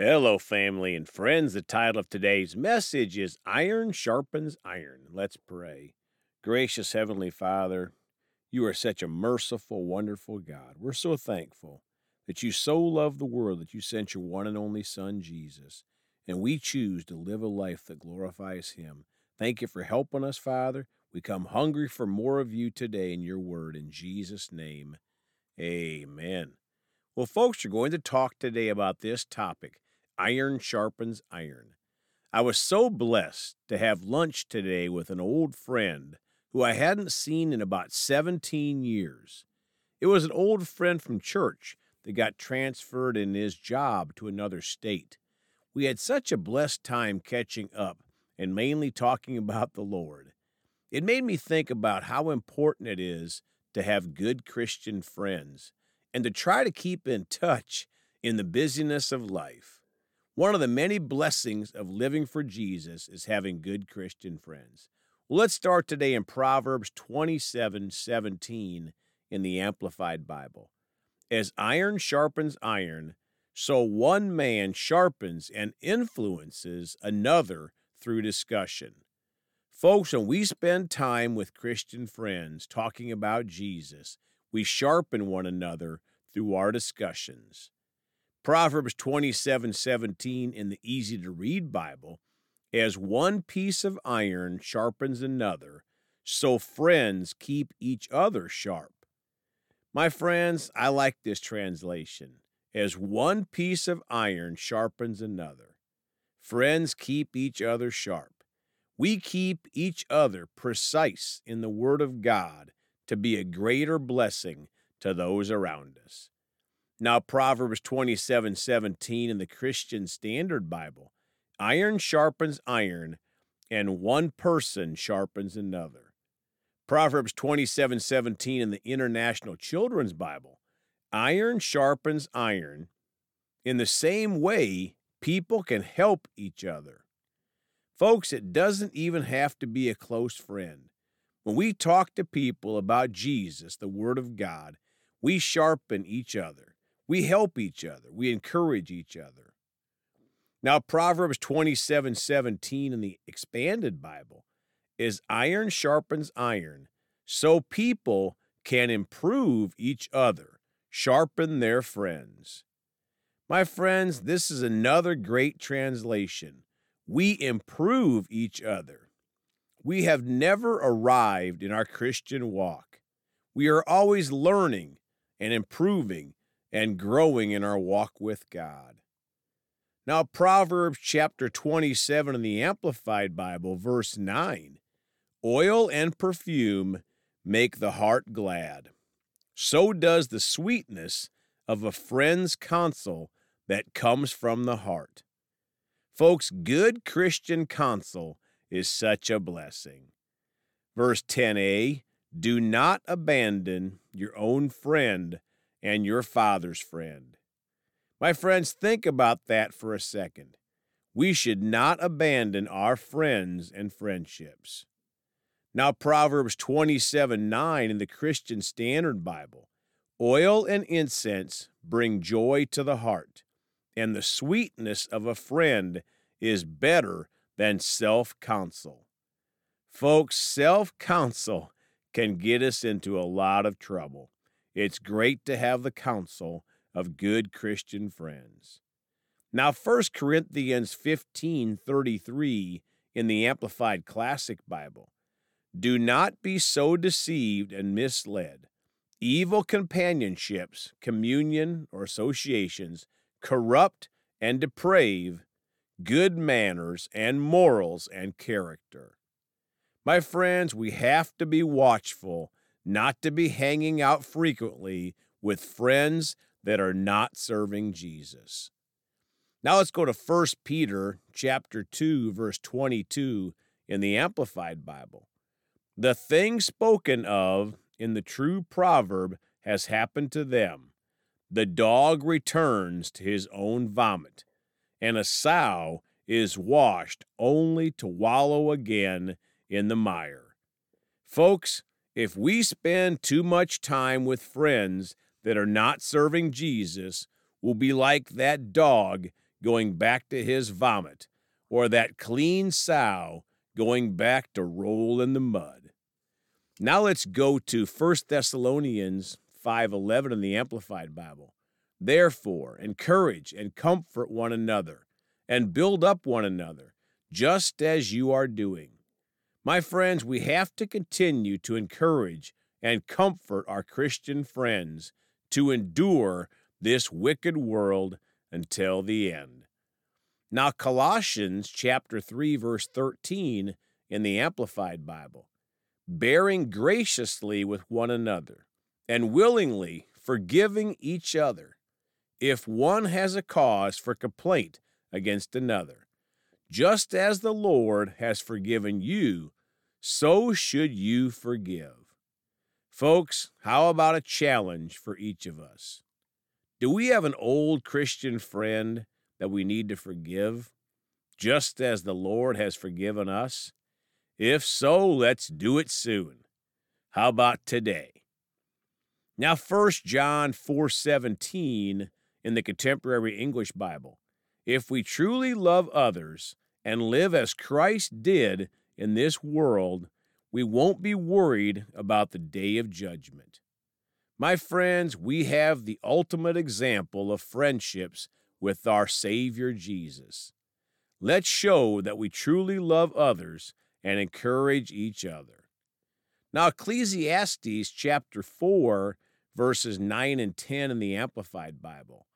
Hello, family and friends. The title of today's message is Iron Sharpens Iron. Let's pray. Gracious Heavenly Father, you are such a merciful, wonderful God. We're so thankful that you so loved the world that you sent your one and only Son, Jesus, and we choose to live a life that glorifies Him. Thank you for helping us, Father. We come hungry for more of you today in your word. In Jesus' name, amen. Well, folks, we're going to talk today about this topic iron sharpens iron. I was so blessed to have lunch today with an old friend who I hadn't seen in about 17 years. It was an old friend from church that got transferred in his job to another state. We had such a blessed time catching up and mainly talking about the Lord. It made me think about how important it is to have good Christian friends and to try to keep in touch in the busyness of life. One of the many blessings of living for Jesus is having good Christian friends. Well, let's start today in Proverbs 27 17 in the Amplified Bible. As iron sharpens iron, so one man sharpens and influences another through discussion. Folks, when we spend time with Christian friends talking about Jesus, we sharpen one another through our discussions. Proverbs 27 17 in the easy to read Bible, as one piece of iron sharpens another, so friends keep each other sharp. My friends, I like this translation. As one piece of iron sharpens another, friends keep each other sharp. We keep each other precise in the Word of God to be a greater blessing to those around us. Now, Proverbs 27 17 in the Christian Standard Bible iron sharpens iron, and one person sharpens another. Proverbs 27 17 in the International Children's Bible iron sharpens iron. In the same way, people can help each other. Folks, it doesn't even have to be a close friend. When we talk to people about Jesus, the Word of God, we sharpen each other. We help each other, we encourage each other. Now, Proverbs 27 17 in the expanded Bible is iron sharpens iron, so people can improve each other, sharpen their friends. My friends, this is another great translation. We improve each other. We have never arrived in our Christian walk. We are always learning and improving and growing in our walk with God. Now, Proverbs chapter 27 in the Amplified Bible, verse 9 Oil and perfume make the heart glad. So does the sweetness of a friend's counsel that comes from the heart. Folks, good Christian counsel is such a blessing. Verse 10a Do not abandon your own friend and your father's friend. My friends, think about that for a second. We should not abandon our friends and friendships. Now, Proverbs 27 9 in the Christian Standard Bible oil and incense bring joy to the heart, and the sweetness of a friend is better than self counsel. Folks, self counsel can get us into a lot of trouble. It's great to have the counsel of good Christian friends. Now 1 Corinthians 15:33 in the Amplified Classic Bible. Do not be so deceived and misled. Evil companionships, communion or associations corrupt and deprave good manners and morals and character. My friends, we have to be watchful not to be hanging out frequently with friends that are not serving Jesus. Now let's go to 1 Peter chapter 2 verse 22 in the Amplified Bible. The thing spoken of in the true proverb has happened to them. The dog returns to his own vomit, and a sow is washed only to wallow again in the mire. Folks, if we spend too much time with friends that are not serving Jesus, we'll be like that dog going back to his vomit, or that clean sow going back to roll in the mud. Now let's go to 1 Thessalonians 5:11 in the Amplified Bible. Therefore, encourage and comfort one another and build up one another, just as you are doing. My friends, we have to continue to encourage and comfort our Christian friends to endure this wicked world until the end. Now, Colossians chapter 3, verse 13 in the Amplified Bible bearing graciously with one another and willingly forgiving each other if one has a cause for complaint against another. Just as the Lord has forgiven you, so should you forgive. Folks, how about a challenge for each of us? Do we have an old Christian friend that we need to forgive, just as the Lord has forgiven us? If so, let's do it soon. How about today? Now 1 John 4:17 in the contemporary English Bible. If we truly love others and live as Christ did in this world, we won't be worried about the day of judgment. My friends, we have the ultimate example of friendships with our Savior Jesus. Let's show that we truly love others and encourage each other. Now, Ecclesiastes chapter 4, verses 9 and 10 in the Amplified Bible.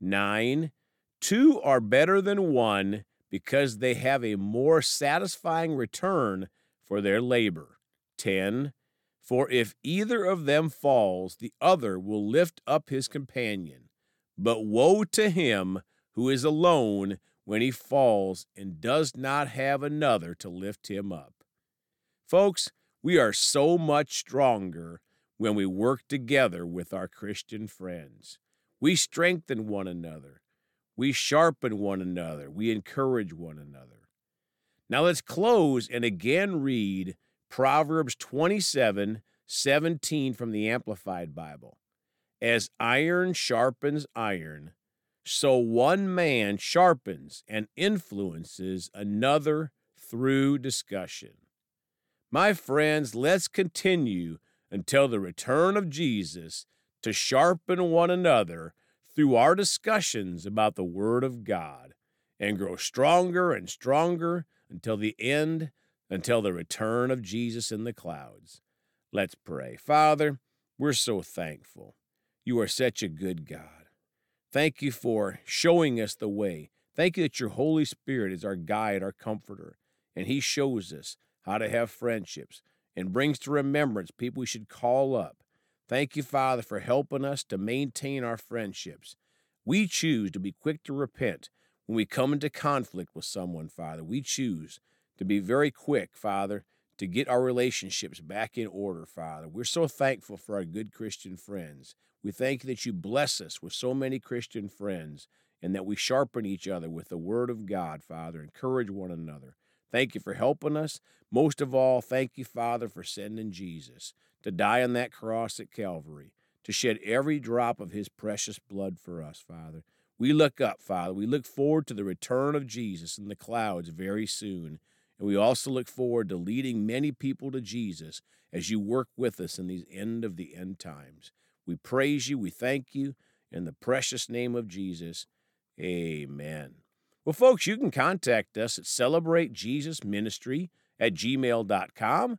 9. Two are better than one because they have a more satisfying return for their labor. 10. For if either of them falls, the other will lift up his companion. But woe to him who is alone when he falls and does not have another to lift him up. Folks, we are so much stronger when we work together with our Christian friends. We strengthen one another. We sharpen one another. We encourage one another. Now let's close and again read Proverbs 27 17 from the Amplified Bible. As iron sharpens iron, so one man sharpens and influences another through discussion. My friends, let's continue until the return of Jesus to sharpen one another through our discussions about the Word of God and grow stronger and stronger until the end, until the return of Jesus in the clouds. Let's pray. Father, we're so thankful. You are such a good God. Thank you for showing us the way. Thank you that your Holy Spirit is our guide, our comforter, and He shows us how to have friendships and brings to remembrance people we should call up. Thank you, Father, for helping us to maintain our friendships. We choose to be quick to repent when we come into conflict with someone, Father. We choose to be very quick, Father, to get our relationships back in order, Father. We're so thankful for our good Christian friends. We thank you that you bless us with so many Christian friends and that we sharpen each other with the Word of God, Father, encourage one another. Thank you for helping us. Most of all, thank you, Father, for sending Jesus to die on that cross at Calvary, to shed every drop of his precious blood for us, Father. We look up, Father. We look forward to the return of Jesus in the clouds very soon. And we also look forward to leading many people to Jesus as you work with us in these end of the end times. We praise you. We thank you. In the precious name of Jesus, amen. Well, folks, you can contact us at celebratejesusministry at gmail.com